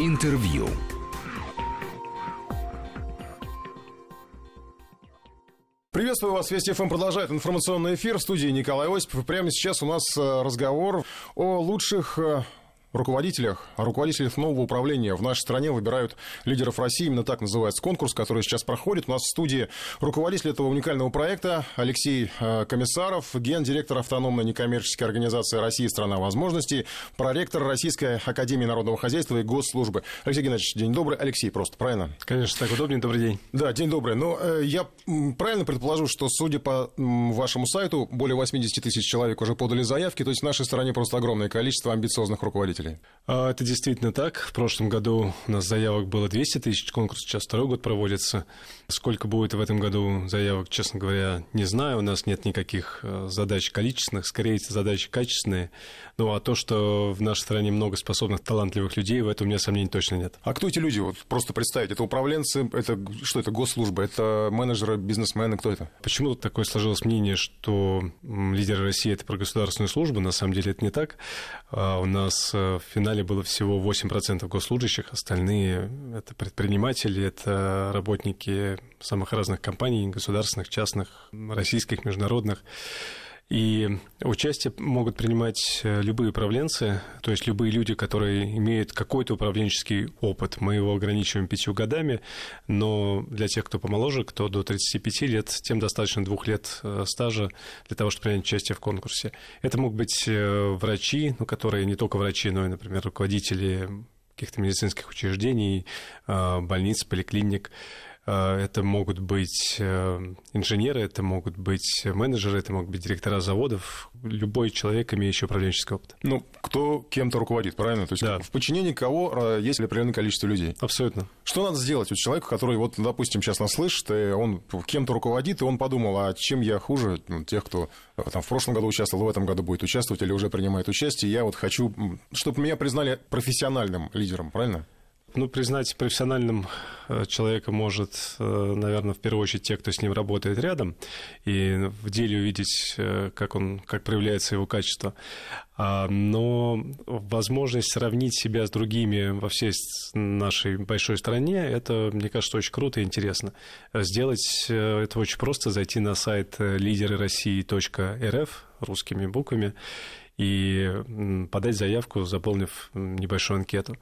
Интервью. Приветствую вас. Вести ФМ продолжает информационный эфир в студии Николай Осипов. Прямо сейчас у нас э, разговор о лучших руководителях, руководителях нового управления в нашей стране выбирают лидеров России. Именно так называется конкурс, который сейчас проходит. У нас в студии руководитель этого уникального проекта Алексей э, Комиссаров, гендиректор автономной некоммерческой организации «Россия. Страна возможностей», проректор Российской Академии Народного Хозяйства и Госслужбы. Алексей Геннадьевич, день добрый. Алексей просто, правильно? Конечно, так удобнее. Добрый день. Да, день добрый. Но э, я правильно предположу, что, судя по вашему сайту, более 80 тысяч человек уже подали заявки, то есть в нашей стране просто огромное количество амбициозных руководителей руководителей? А, это действительно так. В прошлом году у нас заявок было 200 тысяч, конкурс сейчас второй год проводится. Сколько будет в этом году заявок, честно говоря, не знаю. У нас нет никаких э, задач количественных, скорее эти задачи качественные. Ну а то, что в нашей стране много способных, талантливых людей, в этом у меня сомнений точно нет. А кто эти люди? Вот просто представить, это управленцы, это что это, госслужба, это менеджеры, бизнесмены, кто это? Почему такое сложилось мнение, что лидеры России это про государственную службу? На самом деле это не так. А у нас в финале было всего 8% госслужащих, остальные это предприниматели, это работники самых разных компаний, государственных, частных, российских, международных. И участие могут принимать э, любые управленцы, то есть любые люди, которые имеют какой-то управленческий опыт. Мы его ограничиваем пятью годами, но для тех, кто помоложе, кто до 35 лет, тем достаточно двух лет э, стажа для того, чтобы принять участие в конкурсе. Это могут быть э, врачи, ну, которые не только врачи, но и, например, руководители каких-то медицинских учреждений, больниц, поликлиник. Э, это могут быть э, инженеры, это могут быть менеджеры, это могут быть директора заводов, любой человек, имеющий управленческий опыт. Ну, кто кем-то руководит, правильно? То есть да. в подчинении кого э, есть определенное количество людей. Абсолютно. Что надо сделать у человека, который, вот, допустим, сейчас нас слышит, и он кем-то руководит, и он подумал, а чем я хуже ну, тех, кто там, в прошлом году участвовал, в этом году будет участвовать или уже принимает участие, я вот хочу, чтобы меня признали профессиональным лидером, правильно? Ну, признать профессиональным э, человека может, э, наверное, в первую очередь те, кто с ним работает рядом, и в деле увидеть, э, как он, как проявляется его качество. А, но возможность сравнить себя с другими во всей нашей большой стране, это, мне кажется, очень круто и интересно. Сделать это очень просто, зайти на сайт лидеры России.рф русскими буквами и подать заявку, заполнив небольшую анкету.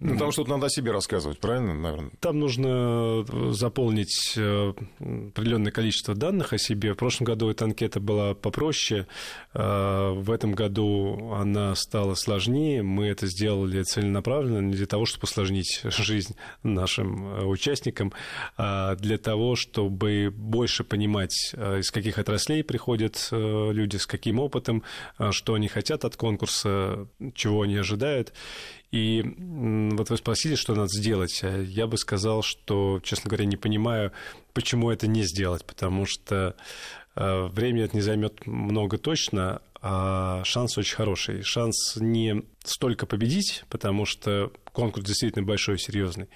Ну, там что-то надо о себе рассказывать, правильно, наверное? Там нужно э, заполнить э, определенное количество данных о себе. В прошлом году эта анкета была попроще, э, в этом году она стала сложнее. Мы это сделали целенаправленно не для того, чтобы усложнить жизнь нашим участникам, а для того, чтобы больше понимать, из каких отраслей приходят люди, с каким опытом, что они хотят от конкурса, чего они ожидают. И вот вы спросили, что надо сделать. А я бы сказал, что, честно говоря, не понимаю, почему это не сделать, потому что э, времени это не займет много точно, а шанс очень хороший. Шанс не столько победить, потому что конкурс действительно большой и серьезный,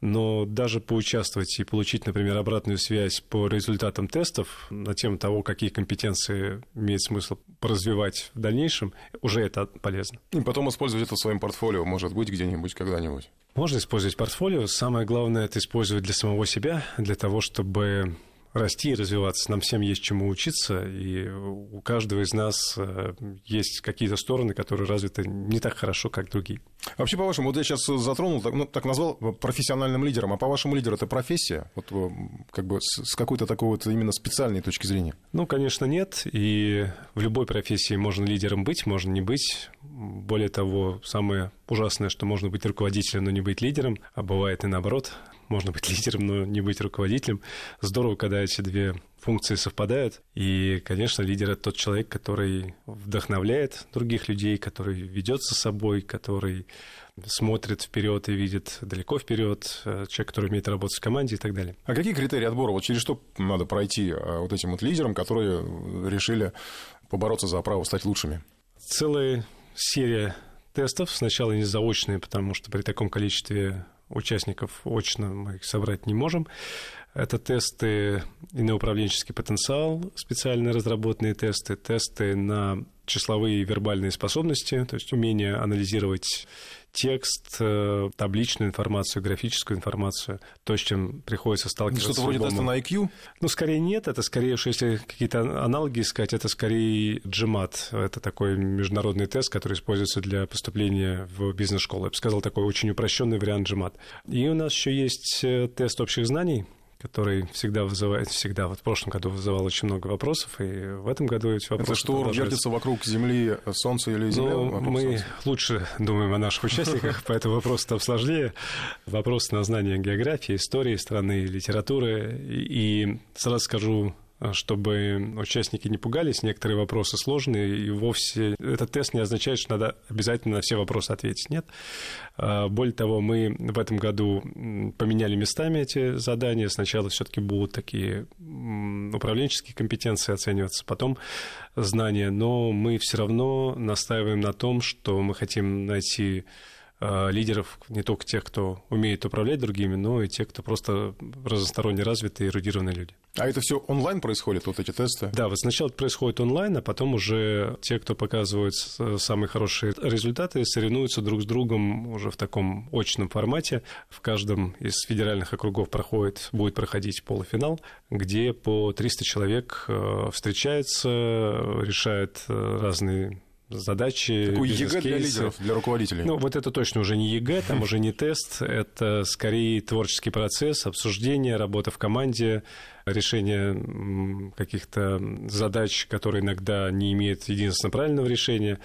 но даже поучаствовать и получить, например, обратную связь по результатам тестов на тему того, какие компетенции имеет смысл развивать в дальнейшем, уже это полезно. И потом использовать это в своем портфолио, может быть, где-нибудь, когда-нибудь. Можно использовать портфолио. Самое главное это использовать для самого себя, для того, чтобы расти и развиваться. Нам всем есть чему учиться, и у каждого из нас э, есть какие-то стороны, которые развиты не так хорошо, как другие. Вообще, по-вашему, вот я сейчас затронул, ну, так назвал профессиональным лидером, а по-вашему лидер – это профессия? Вот э, как бы с какой-то такой вот именно специальной точки зрения? Ну, конечно, нет, и в любой профессии можно лидером быть, можно не быть. Более того, самое ужасное, что можно быть руководителем, но не быть лидером, а бывает и наоборот – можно быть лидером, но не быть руководителем. Здорово, когда эти две функции совпадают. И, конечно, лидер это тот человек, который вдохновляет других людей, который ведет за собой, который смотрит вперед и видит далеко вперед, э, человек, который умеет работать в команде и так далее. А какие критерии отбора? Вот через что надо пройти э, вот этим вот лидерам, которые решили побороться за право стать лучшими? Целая серия тестов. Сначала не заочные, потому что при таком количестве участников очно мы их собрать не можем. Это тесты и на управленческий потенциал, специально разработанные тесты, тесты на числовые и вербальные способности, то есть умение анализировать текст, э, табличную информацию, графическую информацию, то, с чем приходится сталкиваться. Что-то вроде теста на IQ? Ну, скорее нет, это скорее, что если какие-то аналоги искать, это скорее GMAT. Это такой международный тест, который используется для поступления в бизнес-школу. Я бы сказал, такой очень упрощенный вариант GMAT. И у нас еще есть э, тест общих знаний, который всегда вызывает, всегда, вот в прошлом году вызывал очень много вопросов, и в этом году эти вопросы... Это что, вертится вокруг Земли, Солнца или Земли? Ну, мы Солнца? лучше думаем о наших участниках, поэтому вопрос там сложнее. Вопрос на знание географии, истории страны, литературы. И сразу скажу чтобы участники не пугались, некоторые вопросы сложные, и вовсе этот тест не означает, что надо обязательно на все вопросы ответить. Нет. А, более того, мы в этом году поменяли местами эти задания. Сначала все-таки будут такие управленческие компетенции оцениваться, потом знания, но мы все равно настаиваем на том, что мы хотим найти Э, лидеров, не только тех, кто умеет управлять другими, но и тех, кто просто разносторонне развитые, эрудированные люди. А это все онлайн происходит, вот эти тесты? Да, вот сначала это происходит онлайн, а потом уже те, кто показывает самые хорошие результаты, соревнуются друг с другом уже в таком очном формате. В каждом из федеральных округов проходит, будет проходить полуфинал, где по 300 человек э, встречаются, решают э, разные задачи, Такой ЕГЭ для лидеров, для руководителей. Ну, вот это точно уже не ЕГЭ, там уже не тест, это скорее творческий процесс, обсуждение, работа в команде, решение каких-то задач, которые иногда не имеют единственно правильного решения.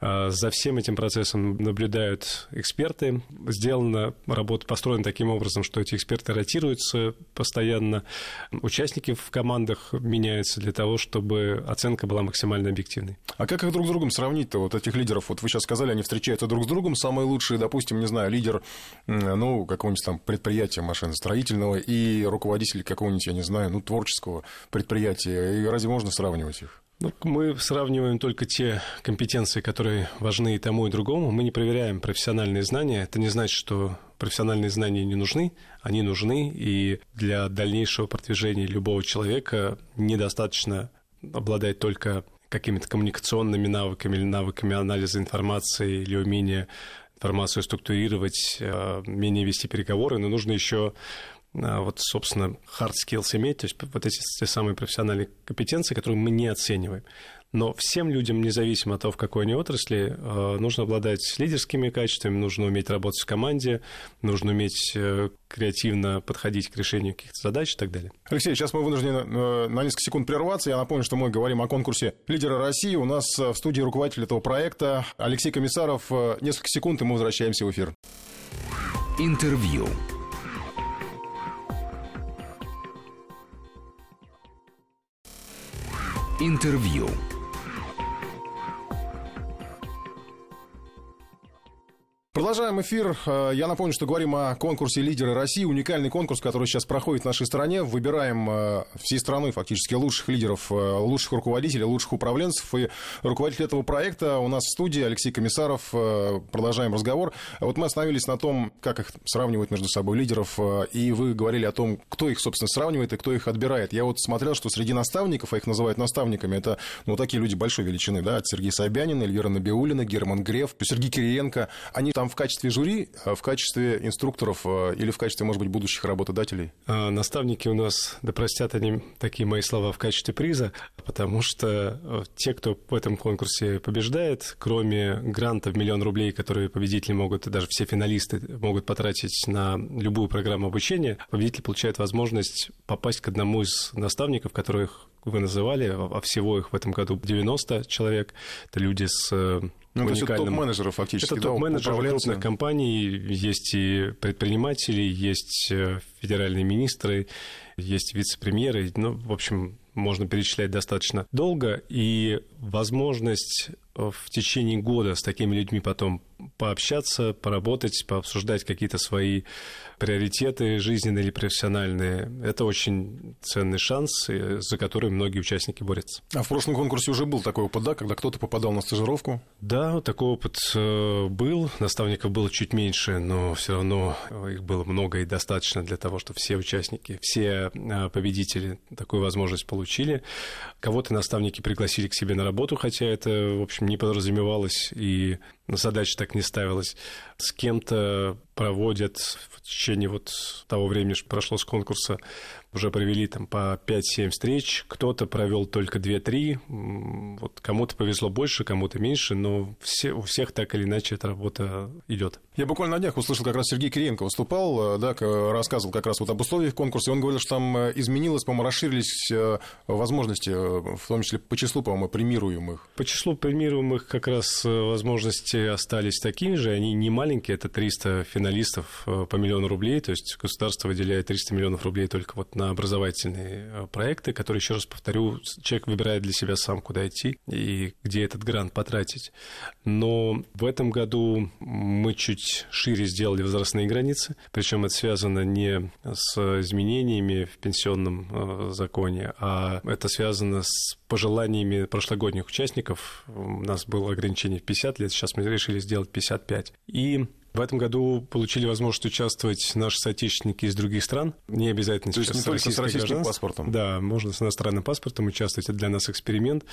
А, за всем этим процессом наблюдают эксперты. Сделана работа построена таким образом, что эти эксперты ротируются постоянно. Участники в командах меняются для того, чтобы оценка была максимально объективной. А как их друг с другом сравнить-то, вот этих лидеров? Вот вы сейчас сказали, они встречаются друг с другом. Самые лучшие, допустим, не знаю, лидер, ну, какого-нибудь там предприятия машиностроительного и руководитель какого-нибудь, я не знаю, ну, творческого предприятия. И разве можно сравнивать их? Ну, мы сравниваем только те компетенции, которые важны и тому, и другому. Мы не проверяем профессиональные знания. Это не значит, что профессиональные знания не нужны. Они нужны, и для дальнейшего продвижения любого человека недостаточно обладать только какими-то коммуникационными навыками или навыками анализа информации или умения информацию структурировать, э, умение вести переговоры, но нужно еще а, вот, собственно, hard skills иметь, то есть вот эти те самые профессиональные компетенции, которые мы не оцениваем. Но всем людям, независимо от того, в какой они отрасли, а, нужно обладать лидерскими качествами, нужно уметь работать в команде, нужно уметь э, креативно подходить к решению каких-то задач и так далее. Алексей, сейчас мы вынуждены э, на несколько секунд прерваться. Я напомню, что мы говорим о конкурсе «Лидеры России». У нас э, в студии руководитель этого проекта Алексей Комиссаров. Несколько секунд, и мы возвращаемся в эфир. Интервью. Интервью. Продолжаем эфир. Э, я напомню, что говорим о конкурсе «Лидеры России». Уникальный конкурс, который сейчас проходит в нашей стране. Выбираем э, всей страны фактически лучших лидеров, э, лучших руководителей, лучших управленцев. И руководитель этого проекта у нас в студии Алексей Комиссаров. Продолжаем разговор. Вот мы остановились на том, как их сравнивают между собой лидеров. И вы говорили о том, кто их, собственно, сравнивает и кто их отбирает. Я вот смотрел, что среди наставников, а их называют наставниками, это ну, такие люди большой величины, да, от Сергея Собянина, Эльвира Набиулина, Герман Греф, Сергей Кириенко. Они там в качестве жюри, а в качестве инструкторов а, или в качестве, может быть, будущих работодателей? А, наставники у нас, да простят они такие мои слова, в качестве приза, потому что э, те, кто в этом конкурсе побеждает, кроме гранта в миллион рублей, которые победители могут, даже все финалисты могут потратить на любую программу обучения, победитель получает возможность попасть к одному из наставников, которых вы называли, а всего их в этом году 90 человек. Это люди с ну, то есть это топ-менеджеры фактически, Это топ-менеджеры крупных компаний, есть и предприниматели, есть э, федеральные министры, есть вице-премьеры. Ну, в общем, можно перечислять достаточно долго, и возможность э, в течение года с такими людьми потом пообщаться, поработать, пообсуждать какие-то свои приоритеты жизненные или профессиональные. Это очень ценный шанс, за который многие участники борются. А в прошлом конкурсе уже был такой опыт, да, когда кто-то попадал на стажировку? Да, такой опыт э, был. Наставников было чуть меньше, но все равно их было много и достаточно для того, чтобы все участники, все э, победители такую возможность получили. Кого-то наставники пригласили к себе на работу, хотя это, в общем, не подразумевалось и задача так не ставилась. С кем-то проводят в течение вот того времени, что прошло с конкурса, уже провели там по 5-7 встреч, кто-то провел только 2-3, вот кому-то повезло больше, кому-то меньше, но все, у всех так или иначе эта работа идет. Я буквально на днях услышал, как раз Сергей Кириенко выступал, э, да, рассказывал как раз вот об условиях конкурса, и он говорил, что там э, изменилось, по-моему, расширились э, возможности, в том числе по числу, по-моему, премируемых. По числу премируемых как раз возможности остались такими же, они не маленькие, это 300 финалистов по миллиону рублей, то есть государство выделяет 300 миллионов рублей только вот на образовательные проекты, которые, еще раз повторю, человек выбирает для себя сам, куда идти и где этот грант потратить. Но в этом году мы чуть чуть шире сделали возрастные границы, причем это связано не с изменениями в пенсионном э, законе, а это связано с пожеланиями прошлогодних участников. У нас было ограничение в 50 лет, сейчас мы решили сделать 55. И в этом году получили возможность участвовать наши соотечественники из других стран. Не обязательно То есть не только с российским паспортом? Да, можно с иностранным паспортом участвовать. Это для нас эксперимент.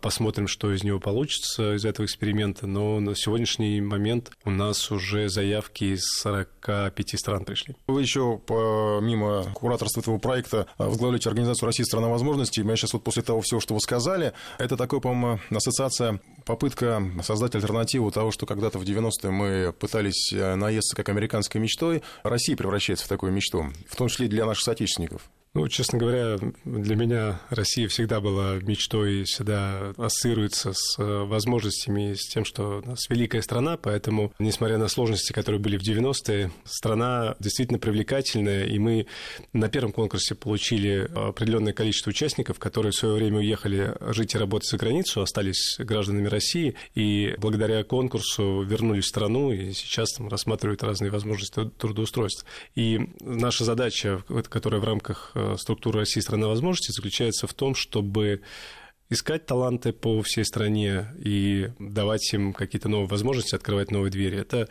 Посмотрим, что из него получится, из этого эксперимента. Но на сегодняшний момент у нас уже заявки из 45 стран пришли. Вы еще помимо кураторства этого проекта возглавляете организацию «Россия – страна возможностей». Я сейчас вот после того всего, что вы сказали, это такой, по-моему, ассоциация, попытка создать альтернативу того, что когда-то в 90-е мы пытались Э, наесться как американской мечтой, Россия превращается в такую мечту, в том числе для наших соотечественников. Ну, честно говоря, для меня Россия всегда была мечтой, всегда ассоциируется с э, возможностями, с тем, что у нас великая страна, поэтому, несмотря на сложности, которые были в 90-е, страна действительно привлекательная, и мы на первом конкурсе получили определенное количество участников, которые в свое время уехали жить и работать за границу, остались гражданами России, и благодаря конкурсу вернулись в страну, и сейчас там рассматривают разные возможности трудоустройства. И наша задача, которая в рамках э, структура России страна возможностей заключается в том, чтобы искать таланты по всей стране и давать им какие-то новые возможности, открывать новые двери. Это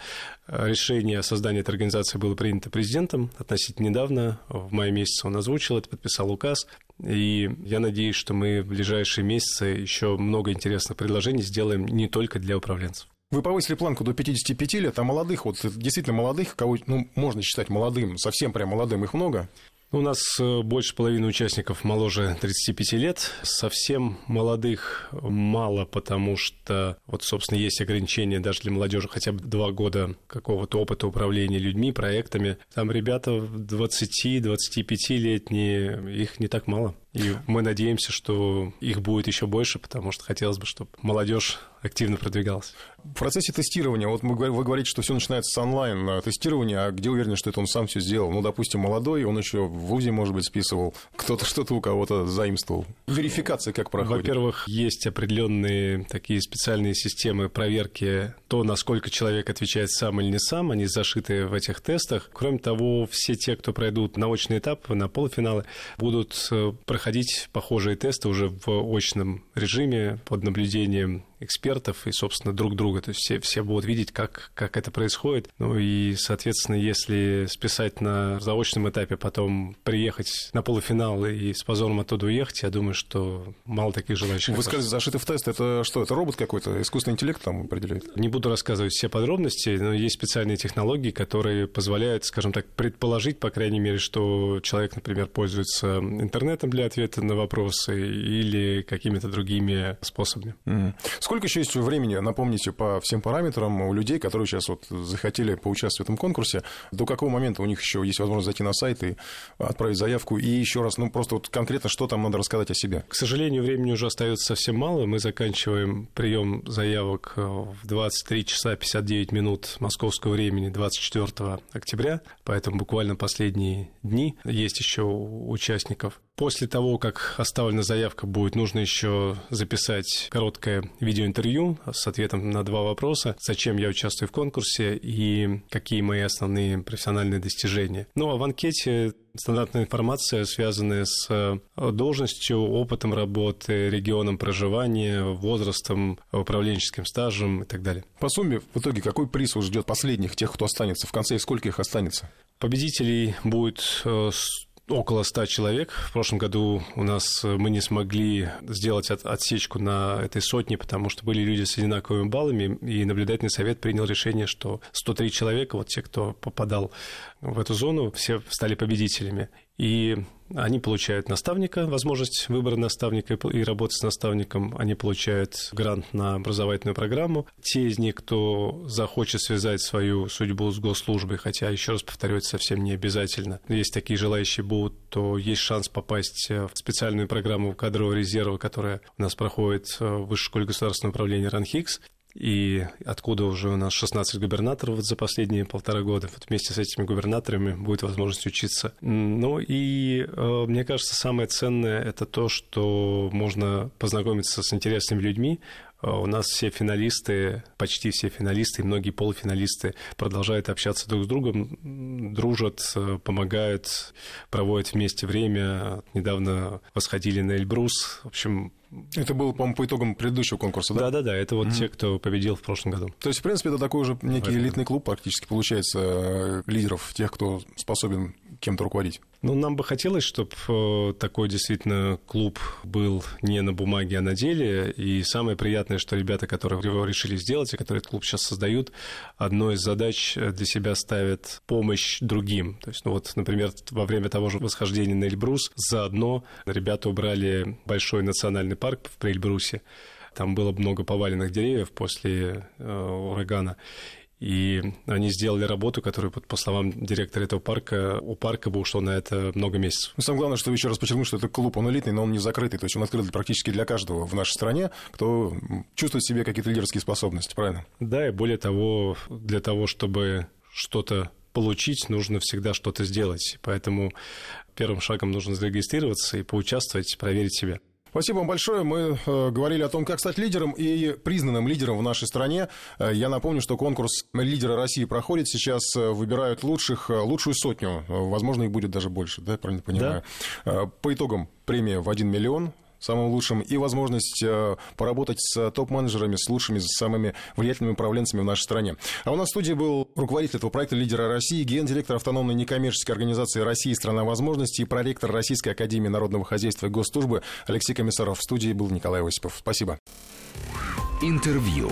решение о создании этой организации было принято президентом относительно недавно. В мае месяце он озвучил это, подписал указ. И я надеюсь, что мы в ближайшие месяцы еще много интересных предложений сделаем не только для управленцев. Вы повысили планку до 55 лет, а молодых, вот действительно молодых, кого ну, можно считать молодым, совсем прям молодым, их много? У нас э, больше половины участников моложе 35 лет. Совсем молодых мало, потому что, вот, собственно, есть ограничения даже для молодежи хотя бы два года какого-то опыта управления людьми, проектами. Там ребята 20-25-летние, их не так мало. И мы надеемся, что их будет еще больше, потому что хотелось бы, чтобы молодежь активно продвигалась. В процессе тестирования, вот вы говорите, что все начинается с онлайн-тестирования, а где уверены, что это он сам все сделал? Ну, допустим, молодой, он еще в ВУЗе, может быть, списывал, кто-то что-то у кого-то заимствовал. Верификация как проходит? Во-первых, есть определенные такие специальные системы проверки то, насколько человек отвечает сам или не сам, они зашиты в этих тестах. Кроме того, все те, кто пройдут научный этап, на полуфиналы, будут э, проходить похожие тесты уже в очном режиме под наблюдением экспертов и, собственно, друг друга. То есть все, все будут видеть, как, как это происходит. Ну и, соответственно, если списать на заочном этапе, потом приехать на полуфинал и с позором оттуда уехать, я думаю, что мало таких желающих. Вы сказали, зашиты в тест. Это что? Это робот какой-то? Искусственный интеллект там определяет? Не буду рассказывать все подробности, но есть специальные технологии, которые позволяют, скажем так, предположить, по крайней мере, что человек, например, пользуется интернетом для ответа на вопросы или какими-то другими способами. Mm. Сколько еще есть времени, напомните, по всем параметрам у людей, которые сейчас вот захотели поучаствовать в этом конкурсе, до какого момента у них еще есть возможность зайти на сайт и отправить заявку? И еще раз, ну просто вот конкретно, что там надо рассказать о себе? К сожалению, времени уже остается совсем мало. Мы заканчиваем прием заявок в 23 часа 59 минут московского времени 24 октября, поэтому буквально последние дни есть еще участников После того, как оставлена заявка будет, нужно еще записать короткое видеоинтервью с ответом на два вопроса. Зачем я участвую в конкурсе и какие мои основные профессиональные достижения. Ну, а в анкете стандартная информация, связанная с э, должностью, опытом работы, регионом проживания, возрастом, управленческим стажем и так далее. По сумме, в итоге, какой приз ждет последних, тех, кто останется? В конце и сколько их останется? Победителей будет э, около 100 человек. В прошлом году у нас э, мы не смогли сделать от, отсечку на этой сотне, потому что были люди с одинаковыми баллами, и наблюдательный совет принял решение, что 103 человека, вот те, кто попадал в эту зону, все стали победителями. И они получают наставника, возможность выбора наставника и работы с наставником. Они получают грант на образовательную программу. Те из них, кто захочет связать свою судьбу с госслужбой, хотя, еще раз повторю, это совсем не обязательно. Если такие желающие будут, то есть шанс попасть в специальную программу кадрового резерва, которая у нас проходит в Высшей школе государственного управления РАНХИКС и откуда уже у нас 16 губернаторов вот за последние полтора года. Вот вместе с этими губернаторами будет возможность учиться. Ну и э, мне кажется, самое ценное это то, что можно познакомиться с интересными людьми, у нас все финалисты, почти все финалисты многие полуфиналисты продолжают общаться друг с другом, дружат, э, помогают, проводят вместе время. Недавно восходили на Эльбрус. В общем, это было, по-моему, по итогам предыдущего конкурса, да? Да-да-да, это вот mm-hmm. те, кто победил в прошлом году. То есть, в принципе, это такой уже некий элитный клуб практически получается э, лидеров, тех, кто способен кем-то руководить. Ну, нам бы хотелось, чтобы э, такой действительно клуб был не на бумаге, а на деле. И самое приятное, что ребята, которые его решили сделать, и которые этот клуб сейчас создают, одной из задач для себя ставят помощь другим. То есть, ну вот, например, во время того же восхождения на Эльбрус заодно ребята убрали большой национальный парк в Эльбрусе. Там было много поваленных деревьев после э, урагана. И они сделали работу, которую, по словам директора этого парка, у парка бы ушло на это много месяцев. Ну, самое главное, что еще раз подчеркну, что это клуб, он элитный, но он не закрытый. То есть он открыт практически для каждого в нашей стране, кто чувствует в себе какие-то лидерские способности, правильно? Да, и более того, для того, чтобы что-то получить, нужно всегда что-то сделать. Поэтому первым шагом нужно зарегистрироваться и поучаствовать, проверить себя. Спасибо вам большое. Мы э, говорили о том, как стать лидером и признанным лидером в нашей стране. Э, я напомню, что конкурс «Лидеры России» проходит. Сейчас э, выбирают лучших, э, лучшую сотню. Возможно, их будет даже больше, да, правильно понимаю? Да. По итогам премия в 1 миллион самым лучшим, и возможность э, поработать с топ-менеджерами, с лучшими, с самыми влиятельными управленцами в нашей стране. А у нас в студии был руководитель этого проекта «Лидера России», гендиректор автономной некоммерческой организации «Россия. Страна возможностей» и проректор Российской Академии Народного Хозяйства и Госслужбы Алексей Комиссаров. В студии был Николай Осипов. Спасибо. Интервью.